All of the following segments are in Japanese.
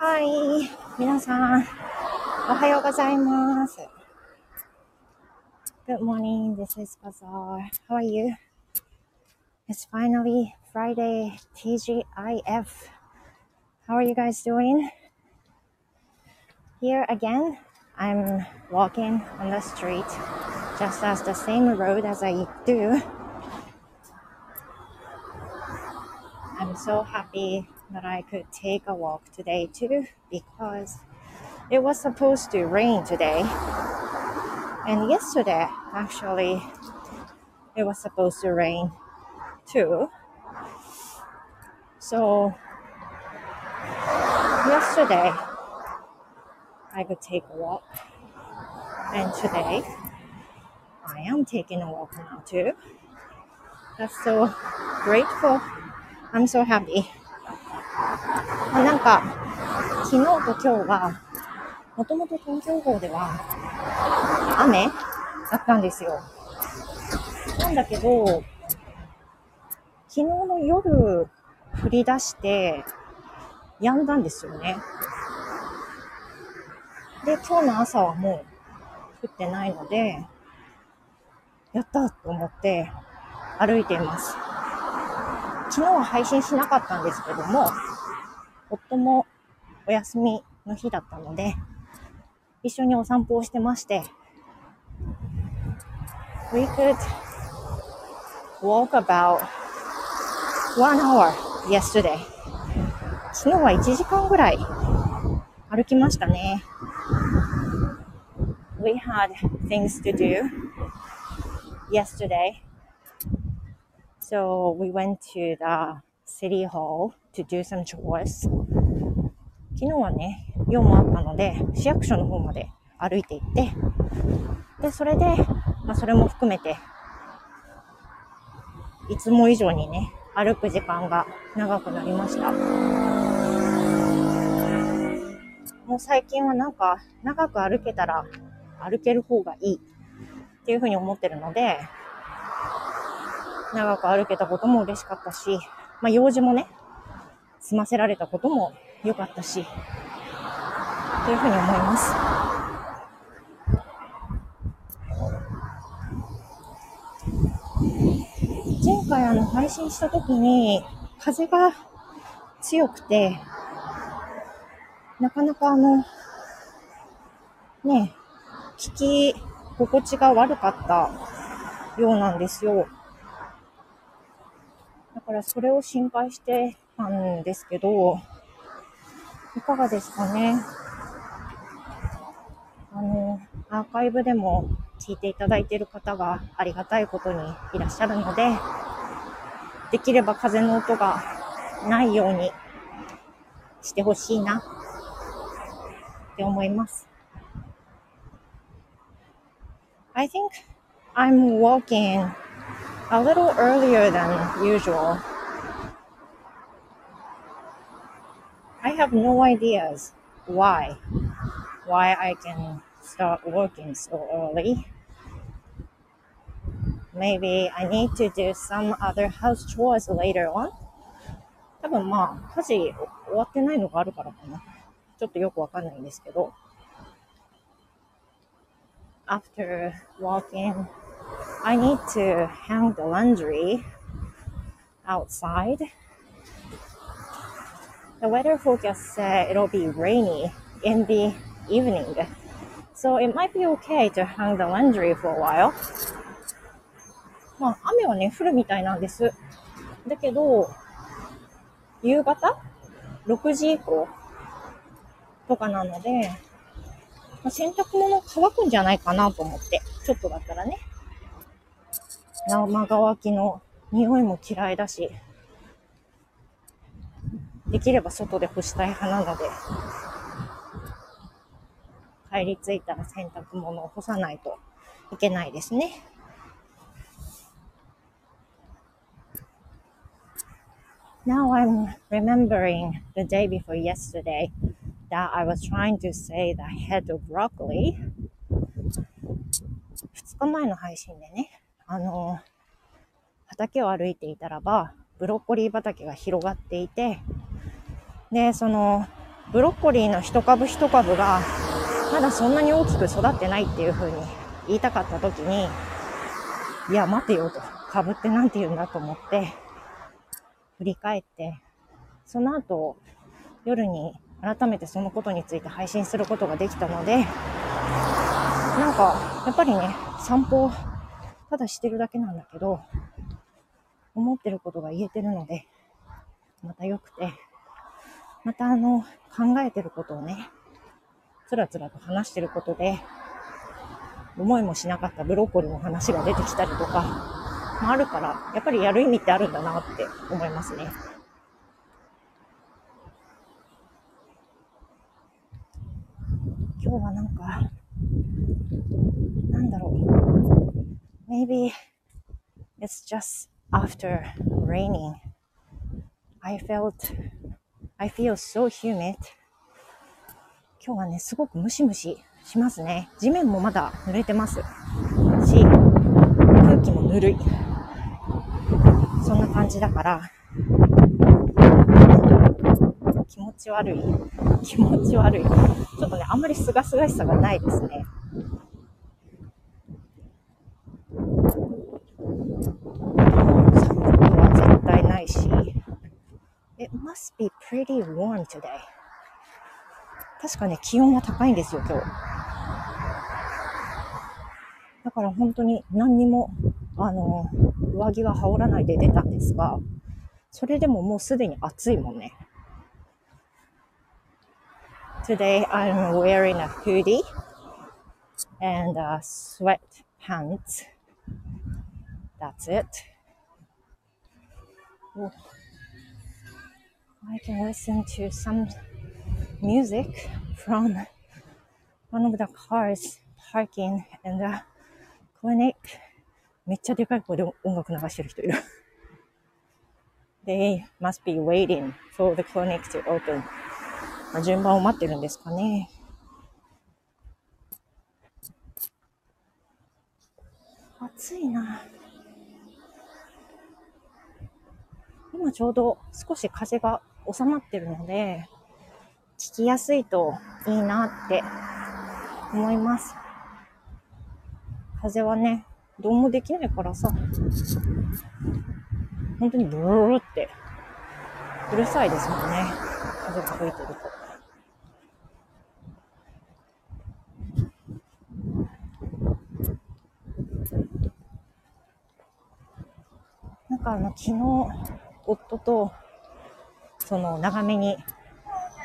はい。皆さん、おはようございます。Good morning. This is Bazaar. How are you? It's finally Friday, TGIF. How are you guys doing? Here again, I'm walking on the street just as the same road as I do. I'm so happy that I could take a walk today too because it was supposed to rain today. And yesterday, actually, it was supposed to rain too. So, yesterday, I could take a walk. And today, I am taking a walk now too. That's so grateful. I'm so happy. まなんか、昨日と今日は、もともと東京号では、雨だったんですよ。なんだけど、昨日の夜降り出して、止んだんですよね。で、今日の朝はもう降ってないので、やったと思って歩いています。昨日は配信しなかったんですけども、夫もお休みの日だったので、一緒にお散歩をしてまして、we could walk about one hour yesterday. 昨日は1時間ぐらい歩きましたね。We had things to do yesterday. So we went to the city hall to do some chores. 昨日はね、用もあったので、市役所の方まで歩いて行って、で、それで、まあ、それも含めて、いつも以上にね、歩く時間が長くなりました。もう最近はなんか、長く歩けたら歩ける方がいいっていうふうに思ってるので、長く歩けたことも嬉しかったし、まあ用事もね、済ませられたことも良かったし、というふうに思います。前回あの配信した時に風が強くて、なかなかあの、ね、聞き心地が悪かったようなんですよ。からそれを心配してたんですけど、いかがですかね？あの、アーカイブでも聞いていただいている方がありがたいことにいらっしゃるので、できれば風の音がないようにしてほしいなって思います。I think I'm walking a little earlier than usual. I have no ideas why why I can start working so early. Maybe I need to do some other house chores later on. 多分まあ、家事終わってないのがあるからかな。ちょっとよくわかんないんですけど。After walking I need to hang the laundry outside. The weather forecast said it'll be rainy in the evening. So it might be okay to hang the laundry for a while. まあ、雨はね、降るみたいなんです。だけど、夕方 ?6 時以降とかなので、まあ、洗濯物乾くんじゃないかなと思って、ちょっとだ。生乾きの匂いも嫌いだし、できれば外で干したい派なので、帰り着いたら洗濯物を干さないといけないですね。Now I'm remembering the day before yesterday that I was trying to say the head of broccoli. 2日前の配信でね、あの、畑を歩いていたらば、ブロッコリー畑が広がっていて、で、その、ブロッコリーの一株一株がまだそんなに大きく育ってないっていう風に言いたかった時に、いや、待てよと。株って何て言うんだと思って、振り返って、その後、夜に改めてそのことについて配信することができたので、なんか、やっぱりね、散歩、ただしてるだけなんだけど、思ってることが言えてるので、また良くて、またあの、考えてることをね、つらつらと話してることで、思いもしなかったブロッコリーの話が出てきたりとか、もあるから、やっぱりやる意味ってあるんだなって思いますね。今日はなんか、なんだろう。Maybe it's just after raining. I felt, I feel so humid. 今日はね、すごくムシムシしますね。地面もまだ濡れてます。し、空気もぬるい。そんな感じだから、気持ち悪い。気持ち悪い。ちょっとね、あんまり清々しさがないですね。寒くは絶対ないし。It must be pretty warm today. 確かね、気温が高いんですよ、今日。だから本当に何にも、あの、上着は羽織らないで出たんですが、それでももうすでに暑いもんね。Today I'm wearing a hoodie and a sweatpants. That's it. Oh. I can listen to some music from one of the cars parking in the clinic めっちゃでかい声で音楽流してる人いる They must be waiting for the clinic to open、順番を待ってるんですかね。暑いな。今ちょうど少し風が収まってるので、聞きやすいといいなって思います。風はね、どうもできないからさ、本当にブルーってうるさいですもんね。風が吹いてると。なんかあの昨日夫とその長めに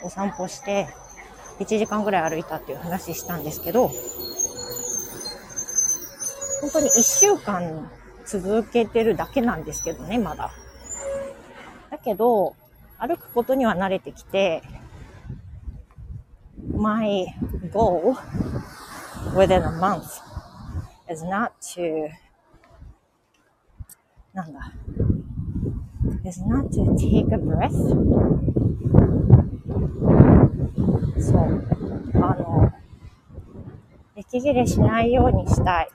お散歩して1時間ぐらい歩いたっていう話したんですけど本当に1週間続けてるだけなんですけどねまだ。だけど歩くことには慣れてきて My goal within a month is not to なんだ is not to take a breath そうあの息切れしないようにしたい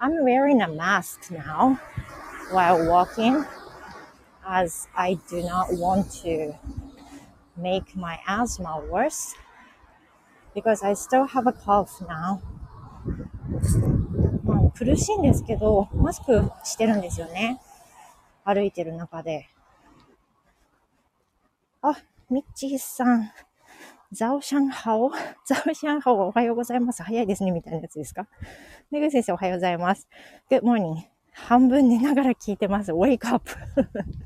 I'm wearing a mask now while walking as I do not want to make my asthma worse because I still have a cough now 苦しいんですけど、マスクしてるんですよね。 歩いてる中で。あ、ミッチーさん。ザオシャンハオ？ザオシャンハオおはようございます。早いですね、みたいなやつですか？めぐ先生おはようございます。Good morning. 半分寝ながら聞いてます。Wake up.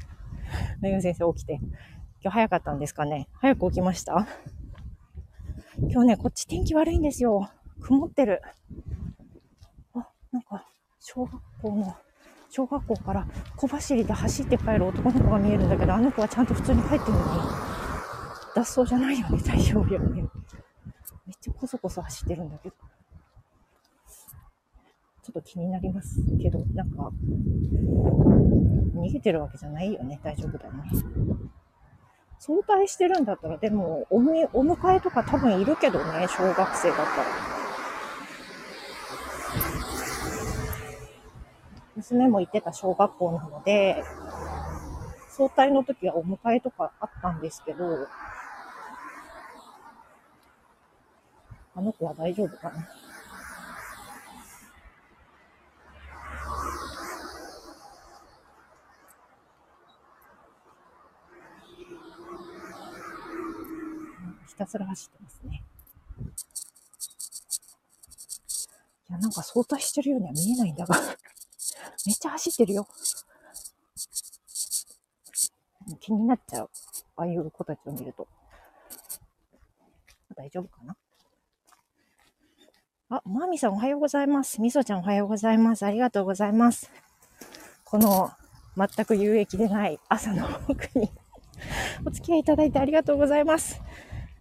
めぐ先生起きて。今日早かったんですかね？早く起きました？今日ね、こっち天気悪いんですよ。曇ってる。あなんか、小学校の、小学校から小走りで走って帰る男の子が見えるんだけど、あの子はちゃんと普通に帰ってるのに、脱走じゃないよね、大丈夫よね。めっちゃこそこそ走ってるんだけど。ちょっと気になりますけど、なんか、逃げてるわけじゃないよね。大丈夫だね。早退してるんだったら、でも、お迎えとか多分いるけどね、小学生だったら。娘も行ってた小学校なので、早退の時はお迎えとかあったんですけど、あの子は大丈夫かな？ひたすら走ってますね。いや、なんか相対してるようには見えないんだがめっちゃ走ってるよ。気になっちゃう。ああいう子たちを見ると。大丈夫かな？あ、まみさんおはようございます。みそちゃんおはようございます。ありがとうございます。この全く有益でない朝の僕に お付き合いいただいてありがとうございます。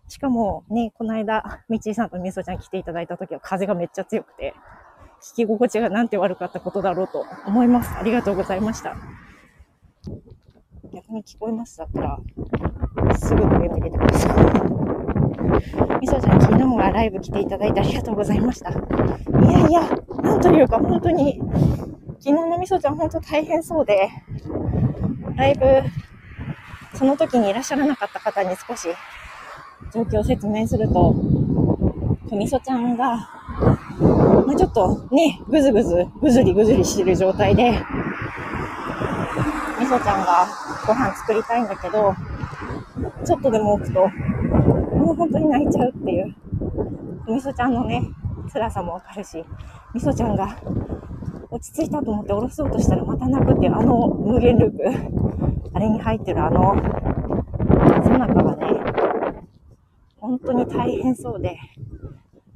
しかもね、この間、みちいさんとみそちゃん来ていただいた時は風がめっちゃ強くて、聞き心地がなんて悪かったことだろうと思います。ありがとうございました。逆に聞こえますだったら、すぐ上見出てください。みそちゃん、昨日はライブ来ていただいてありがとうございました。いやいや、なんというか本当に、昨日のみそちゃん本当大変そうで、ライブ、その時にいらっしゃらなかった方に少し状況を説明すると、みそちゃんが、まあ、ちょっとね、ぐずぐず、ぐずりぐずりしてる状態で、みそちゃんがご飯作りたいんだけど、ちょっとでも置くと、もう本当に泣いちゃうっていう、みそちゃんのね、辛さもわかるし、みそちゃんが落ち着いたと思って下ろそうとしたらまた泣くっていうあの無限ループ、あれに入ってるあの、さなかがね、本当に大変そうで、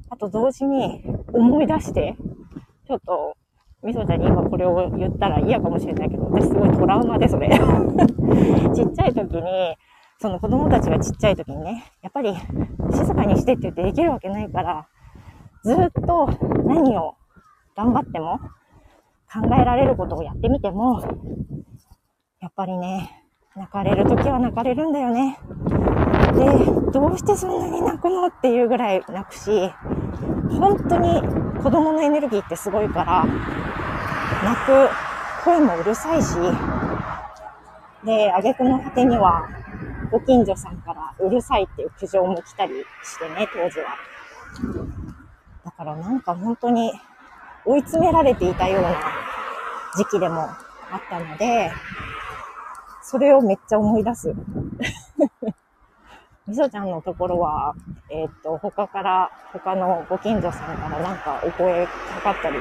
あと同時に思い出して、ちょっと、みそちゃんに今これを言ったら嫌かもしれないけど、私すごいトラウマでそれ。ちっちゃい時に、その子供たちがちっちゃい時にね、やっぱり静かにしてって言ってできるわけないから、ずっと何を頑張っても考えられることをやってみても、やっぱりね、泣かれる時は泣かれるんだよね。で、どうしてそんなに泣くのっていうぐらい泣くし、本当に子供のエネルギーってすごいから、泣く声もうるさいし、で、挙句の果てには、ご近所さんからうるさいっていう苦情も来たりしてね、当時は。だからなんか本当に追い詰められていたような時期でもあったので、それをめっちゃ思い出す。みそちゃんのところは、えっ、と、他から、他のご近所さんからなんかお声かかったり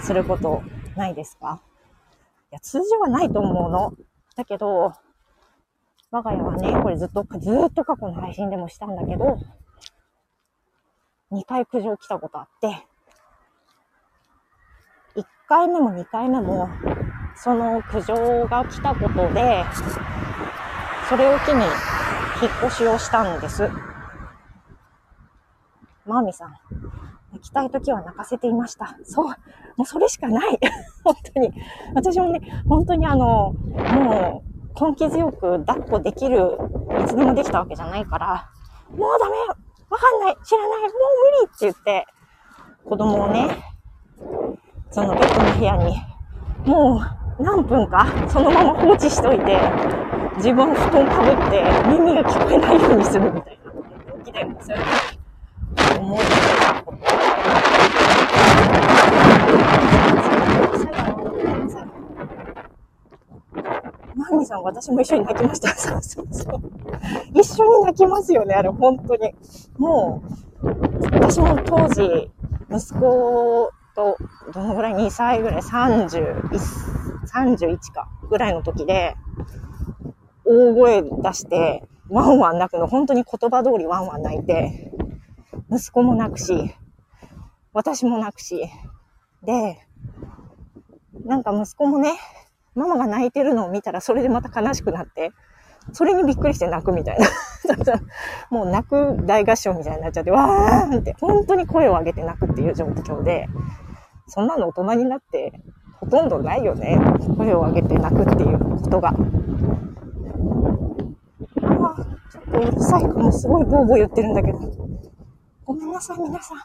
することないですか？いや、通常はないと思うの。だけど、我が家はね、これずっと、ずっと過去の配信でもしたんだけど、2回苦情来たことあって、1回目も2回目も、その苦情が来たことで、それを機に引っ越しをしたんです。マーミさん、行きたい時は泣かせていました。そう、もうそれしかない。本当に。私もね、本当にあの、もう、根気強く抱っこできる、いつでもできたわけじゃないから、もうダメわかんない知らないもう無理って言って、子供をね、そのベッドの部屋に、もう何分かそのまま放置しといて、自分布団かぶって耳が聞こえないようにするみたいな時でもそういう思いたこと。マミさん、私も一緒に泣きました。そうそうそう。一緒に泣きますよね、あれ、本当に。もう、私も当時、息子と、どのぐらい ?2 歳ぐらい ?31、31か、ぐらいの時で、大声出して、ワンワン泣くの、本当に言葉通りワンワン泣いて、息子も泣くし、私も泣くし、で、なんか息子もね、ママが泣いてるのを見たらそれでまた悲しくなって、それにびっくりして泣くみたいな。もう泣く大合唱みたいになっちゃって、わーんって、本当に声を上げて泣くっていう状況で、そんなの大人になってほとんどないよね。声を上げて泣くっていうことが。ああ、ちょっとうるさいかも。すごいボーボー言ってるんだけど。ごめんなさい、皆さん。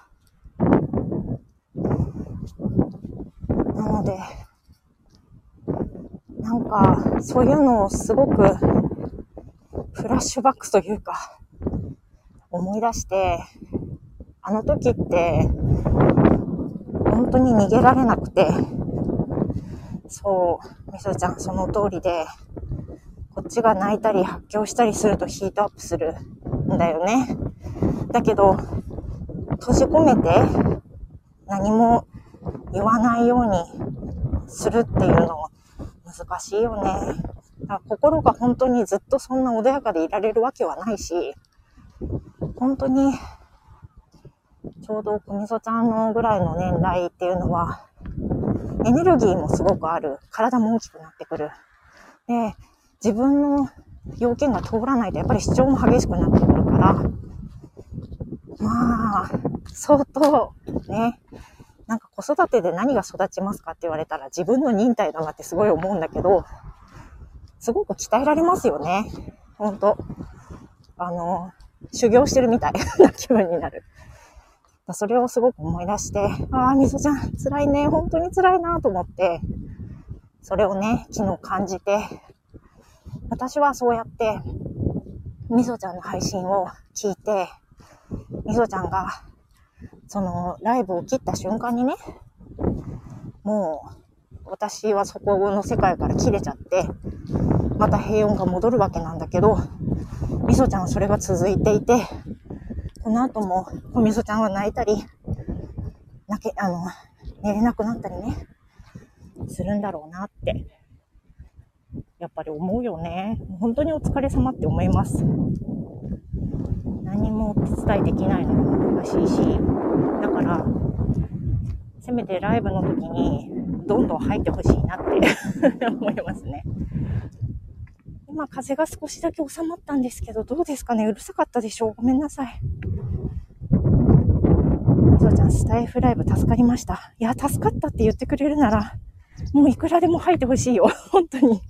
なので、なんか、そういうのをすごく、フラッシュバックというか、思い出して、あの時って、本当に逃げられなくて、そう、みそちゃんその通りで、っちが泣いたり発狂したりするとヒートアップするんだよね。だけど、閉じ込めて何も言わないようにするっていうの難しいよね。だから心が本当にずっとそんな穏やかでいられるわけはないし、本当にちょうどみそちゃんのぐらいの年代っていうのは、エネルギーもすごくある。体も大きくなってくる。で、自分の要件が通らないとやっぱり主張も激しくなってくるから、まあ、相当、ね、なんか子育てで何が育ちますかって言われたら自分の忍耐だなってすごい思うんだけど、すごく鍛えられますよね。ほんと。あの、修行してるみたい な気分になる。それをすごく思い出して、ああ、みそちゃん、辛いね、本当に辛いなと思って、それをね、昨日感じて、私はそうやって、みそちゃんの配信を聞いて、みそちゃんが、その、ライブを切った瞬間にね、もう、私はそこの世界から切れちゃって、また平穏が戻るわけなんだけど、みそちゃんはそれが続いていて、この後も、みそちゃんは泣いたり、泣け、あの、寝れなくなったりね、するんだろうなって、やっぱり思うよね。本当にお疲れ様って思います。何もお手伝いできないのが難しいし、だから、せめてライブの時に、どんどん入ってほしいなって 思いますね。今風が少しだけ収まったんですけど、どうですかね？うるさかったでしょう？ごめんなさい。みぞちゃん、スタイフライブ助かりました。いや、助かったって言ってくれるなら、もういくらでも入ってほしいよ。本当に。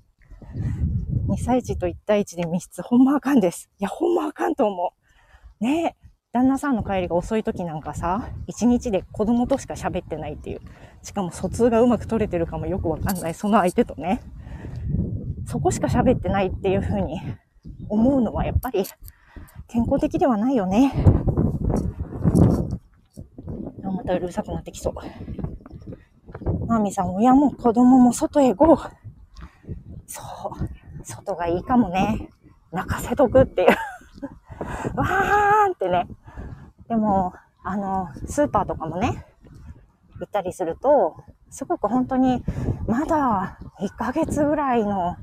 2歳児と1対1で密室、ほんまあかんです。いや、ほんまあかんと思う。ねえ。旦那さんの帰りが遅い時なんかさ、1日で子供としか喋ってないっていう。しかも疎通がうまく取れてるかもよくわかんない。その相手とね。そこしか喋ってないっていう風に思うのはやっぱり健康的ではないよね。またうるさくなってきそう。マーミさん、親も子供も外へ行こう。そう。外がいいかもね。泣かせとくっていう わーんってね。でも、あの、スーパーとかもね、行ったりすると、すごく本当に、まだ1ヶ月ぐらいの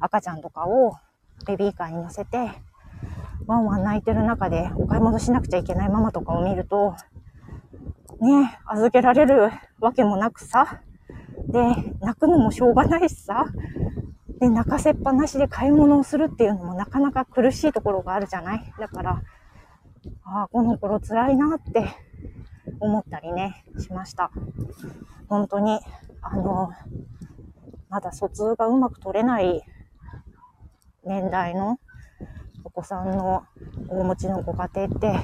赤ちゃんとかをベビーカーに乗せて、ワンワン泣いてる中でお買い物しなくちゃいけないママとかを見ると、ね、預けられるわけもなくさ、で、泣くのもしょうがないしさ、で、泣かせっぱなしで買い物をするっていうのもなかなか苦しいところがあるじゃない？だから、ああ、この頃辛いなって思ったりね、しました。本当に、あの、まだ疎通がうまく取れない年代のお子さんのお持ちのご家庭って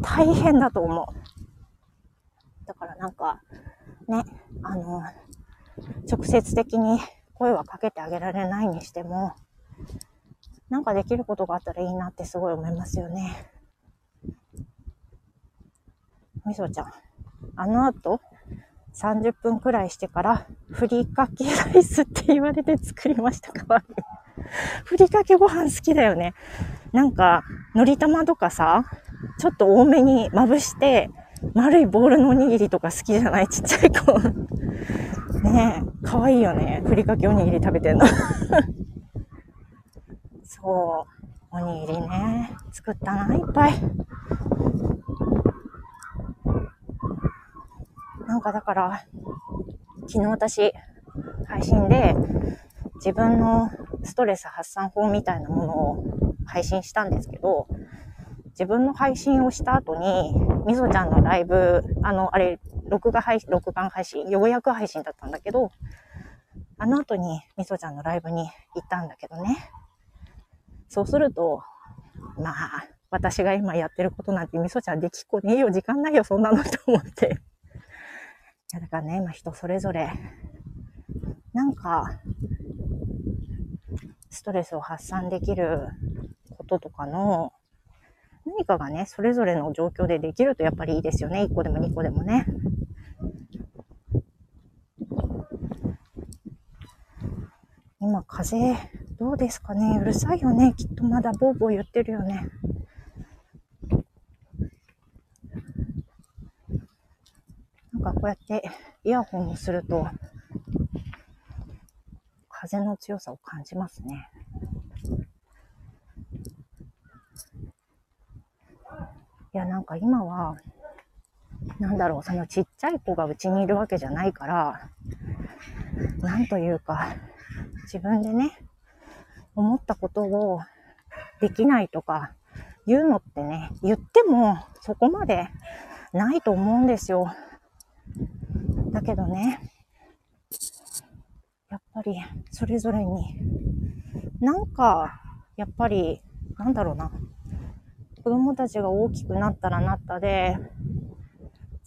大変だと思う。だからなんか、ね、あの、直接的に声はかけてあげられないにしても、なんかできることがあったらいいなってすごい思いますよね。みそちゃん、あの後、30分くらいしてから、ふりかけライスって言われて作りました。か？わいい。ふりかけご飯好きだよね。なんか、のり玉とかさ、ちょっと多めにまぶして、丸いボールのおにぎりとか好きじゃない？ちっちゃい子。ねえ、かわいいよね。ふりかけおにぎり食べてんの。そう、おにぎりね。作ったな、いっぱい。なんかだから、昨日私、配信で、自分のストレス発散法みたいなものを配信したんですけど、自分の配信をした後に、みぞちゃんのライブ、あの、あれ、録画配信、録画配信、ようやく配信だったんだけど、あの後にみそちゃんのライブに行ったんだけどね。そうすると、まあ、私が今やってることなんてみそちゃんできっこねえよ、時間ないよ、そんなのと思って。いや、だからね、まあ人それぞれ、なんか、ストレスを発散できることとかの何かがね、それぞれの状況でできるとやっぱりいいですよね。1個でも2個でもね。今、風、どうですかね？うるさいよね？きっとまだボーボー言ってるよね。なんかこうやってイヤホンをすると、風の強さを感じますね。いや、なんか今は、なんだろう、そのちっちゃい子がうちにいるわけじゃないから、なんというか、自分でね、思ったことをできないとか言うのってね、言ってもそこまでないと思うんですよ。だけどね、やっぱりそれぞれに、なんか、やっぱり、なんだろうな、子供たちが大きくなったらなったで、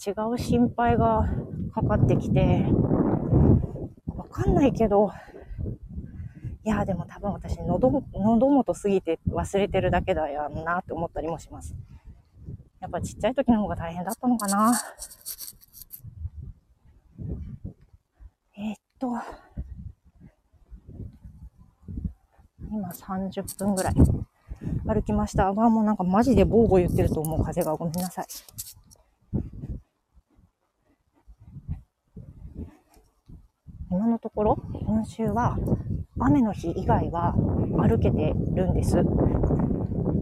違う心配がかかってきて、わかんないけど、いや、でも多分私喉、喉元すぎて忘れてるだけだよなって思ったりもします。やっぱちっちゃい時の方が大変だったのかな。えー、っと、今30分ぐらい。歩きました。わ、もうなんかマジでボーボー言ってると思う風がごめんなさい。今のところ、今週は雨の日以外は歩けてるんです。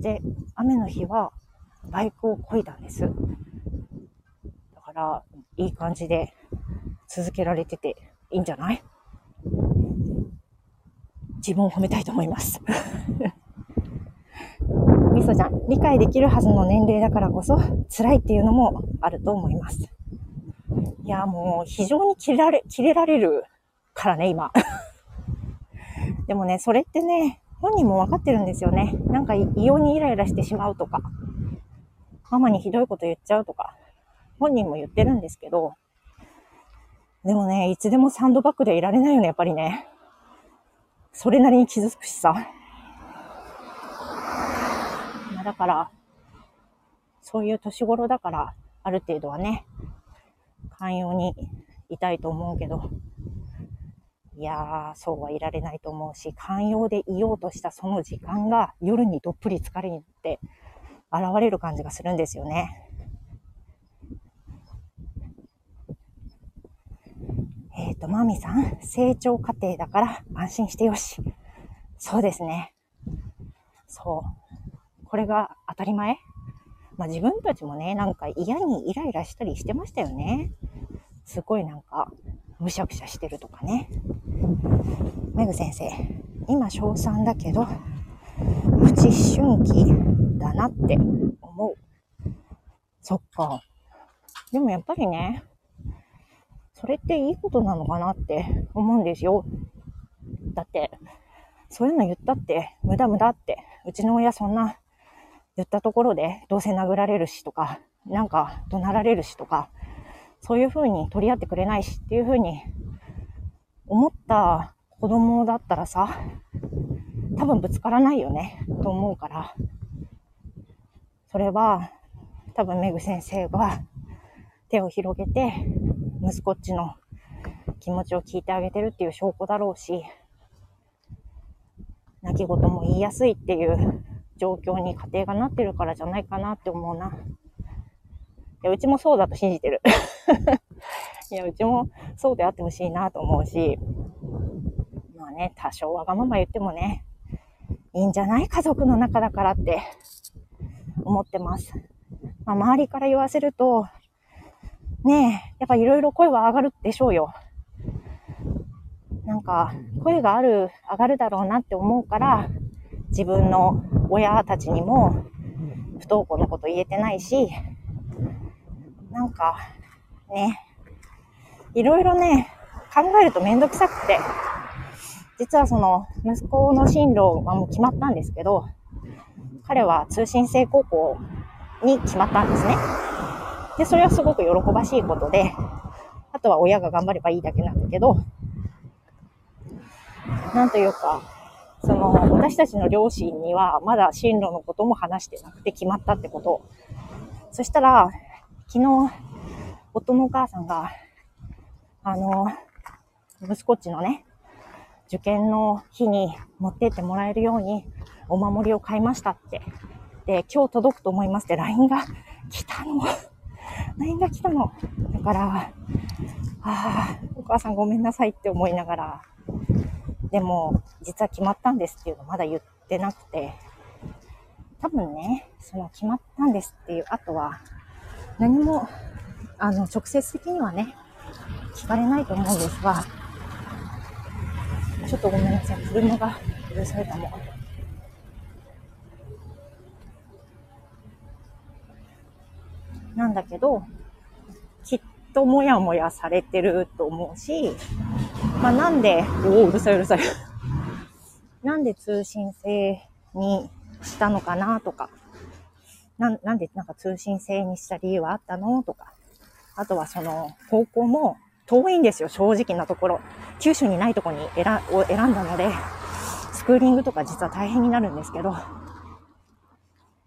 で、雨の日はバイクを漕いだんです。だから、いい感じで続けられてていいんじゃない？自分を褒めたいと思います。みそちゃん、理解できるはずの年齢だからこそ、辛いっていうのもあると思います。いや、もう、非常に切れられ、切れられるからね、今。でもね、それってね、本人もわかってるんですよね。なんか異様にイライラしてしまうとか、ママにひどいこと言っちゃうとか、本人も言ってるんですけど、でもね、いつでもサンドバッグでいられないよね、やっぱりね。それなりに傷つくしさ。まあだから、そういう年頃だから、ある程度はね、寛容にいたいと思うけど、いやー、そうはいられないと思うし、寛容でいようとしたその時間が夜にどっぷり疲れにって現れる感じがするんですよね。えっ、ー、と、マミさん、成長過程だから安心してよし。そうですね。そう。これが当たり前まあ自分たちもね、なんか嫌にイライラしたりしてましたよね。すごいなんか、むしゃくしゃしてるとかね。メグ先生、今小3だけど、プチ春期だなって思う。そっか。でもやっぱりね、それっていいことなのかなって思うんですよ。だって、そういうの言ったって無駄無駄って、うちの親そんな言ったところでどうせ殴られるしとか、なんか怒鳴られるしとか、そういう風に取り合ってくれないしっていう風に思った子供だったらさ、多分ぶつからないよね、と思うから、それは多分メグ先生が手を広げて息子っちの気持ちを聞いてあげてるっていう証拠だろうし、泣き言も言いやすいっていう状況に家庭がなってるからじゃないかなって思うな。いや、うちもそうだと信じてる。いや、うちもそうであってほしいなと思うし、まあね、多少わがまま言ってもね、いいんじゃない？家族の中だからって思ってます。まあ、周りから言わせると、ねえ、やっぱいろいろ声は上がるでしょうよ。なんか、声がある、上がるだろうなって思うから、自分の親たちにも不登校のこと言えてないし、なんかね、いろいろね、考えるとめんどくさくて、実はその息子の進路はもう決まったんですけど、彼は通信制高校に決まったんですね。で、それはすごく喜ばしいことで、あとは親が頑張ればいいだけなんだけど、なんというか、その、私たちの両親にはまだ進路のことも話してなくて決まったってこと。そしたら、昨日、夫のお母さんが、あの、息子っちのね、受験の日に持ってってもらえるようにお守りを買いましたって。で、今日届くと思いますって LINE が来たの。LINE が来たの。だから、ああ、お母さんごめんなさいって思いながら、でも、実は決まったんですっていうのまだ言ってなくて、多分ね、その決まったんですっていう後は、何も、あの、直接的にはね、聞かれないと思うんですが、ちょっとごめんなさい。車がうるさいかも。なんだけど、きっともやもやされてると思うし、まあなんで、おお、うるさいうるさい。なんで通信制にしたのかなとか、ななんでなんか通信制にした理由はあったの？とか、あとはその高校も遠いんですよ、正直なところ。九州にないとこに選を選んだので、スクーリングとか実は大変になるんですけど、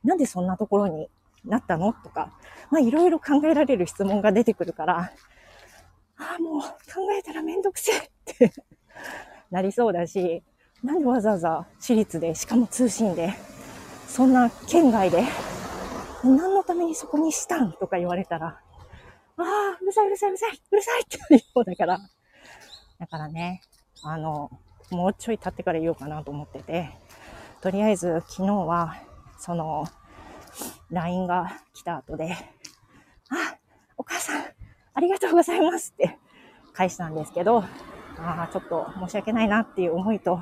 なんでそんなところになったの？とか、まあいろいろ考えられる質問が出てくるから、ああ、もう考えたらめんどくせえって。なりそうだし、なんでわざわざ私立で、しかも通信で、そんな県外で、何のためにそこにしたん？とか言われたら、ああ、うるさいうるさいうるさいうるさいって言うようだから。だからね、あの、もうちょい経ってから言おうかなと思ってて、とりあえず昨日は、その、LINE が来た後で、あ、お母さん、ありがとうございますって返したんですけど、ああ、ちょっと申し訳ないなっていう思いと、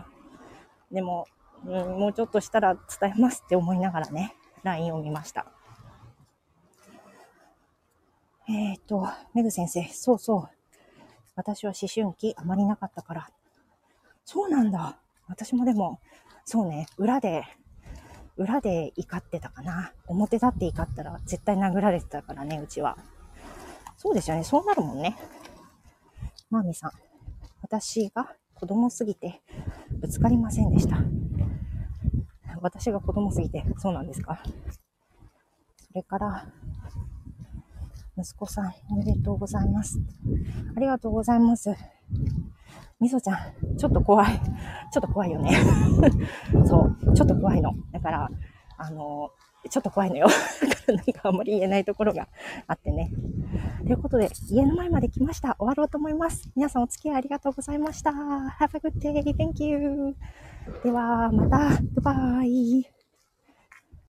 でも、うん、もうちょっとしたら伝えますって思いながらね、LINE を見ました。えっ、と、メグ先生、そうそう。私は思春期あまりなかったから。そうなんだ。私もでも、そうね、裏で裏で怒ってたかな。表立って怒ったら絶対殴られてたからね、うちは。そうですよね。そうなるもんね。マーミさん。私が子供すぎてぶつかりませんでした。私が子供すぎて、そうなんですか。それから、息子さん、おめでとうございます。ありがとうございます。みそちゃん、ちょっと怖い。ちょっと怖いよね。そう、ちょっと怖いの。だから、あの、ちょっと怖いのよ。なんかあんまり言えないところが あってね。ということで、家の前まで来ました。終わろうと思います。皆さんお付き合いありがとうございました。Have a good day. Thank you. では、また。バイバイ。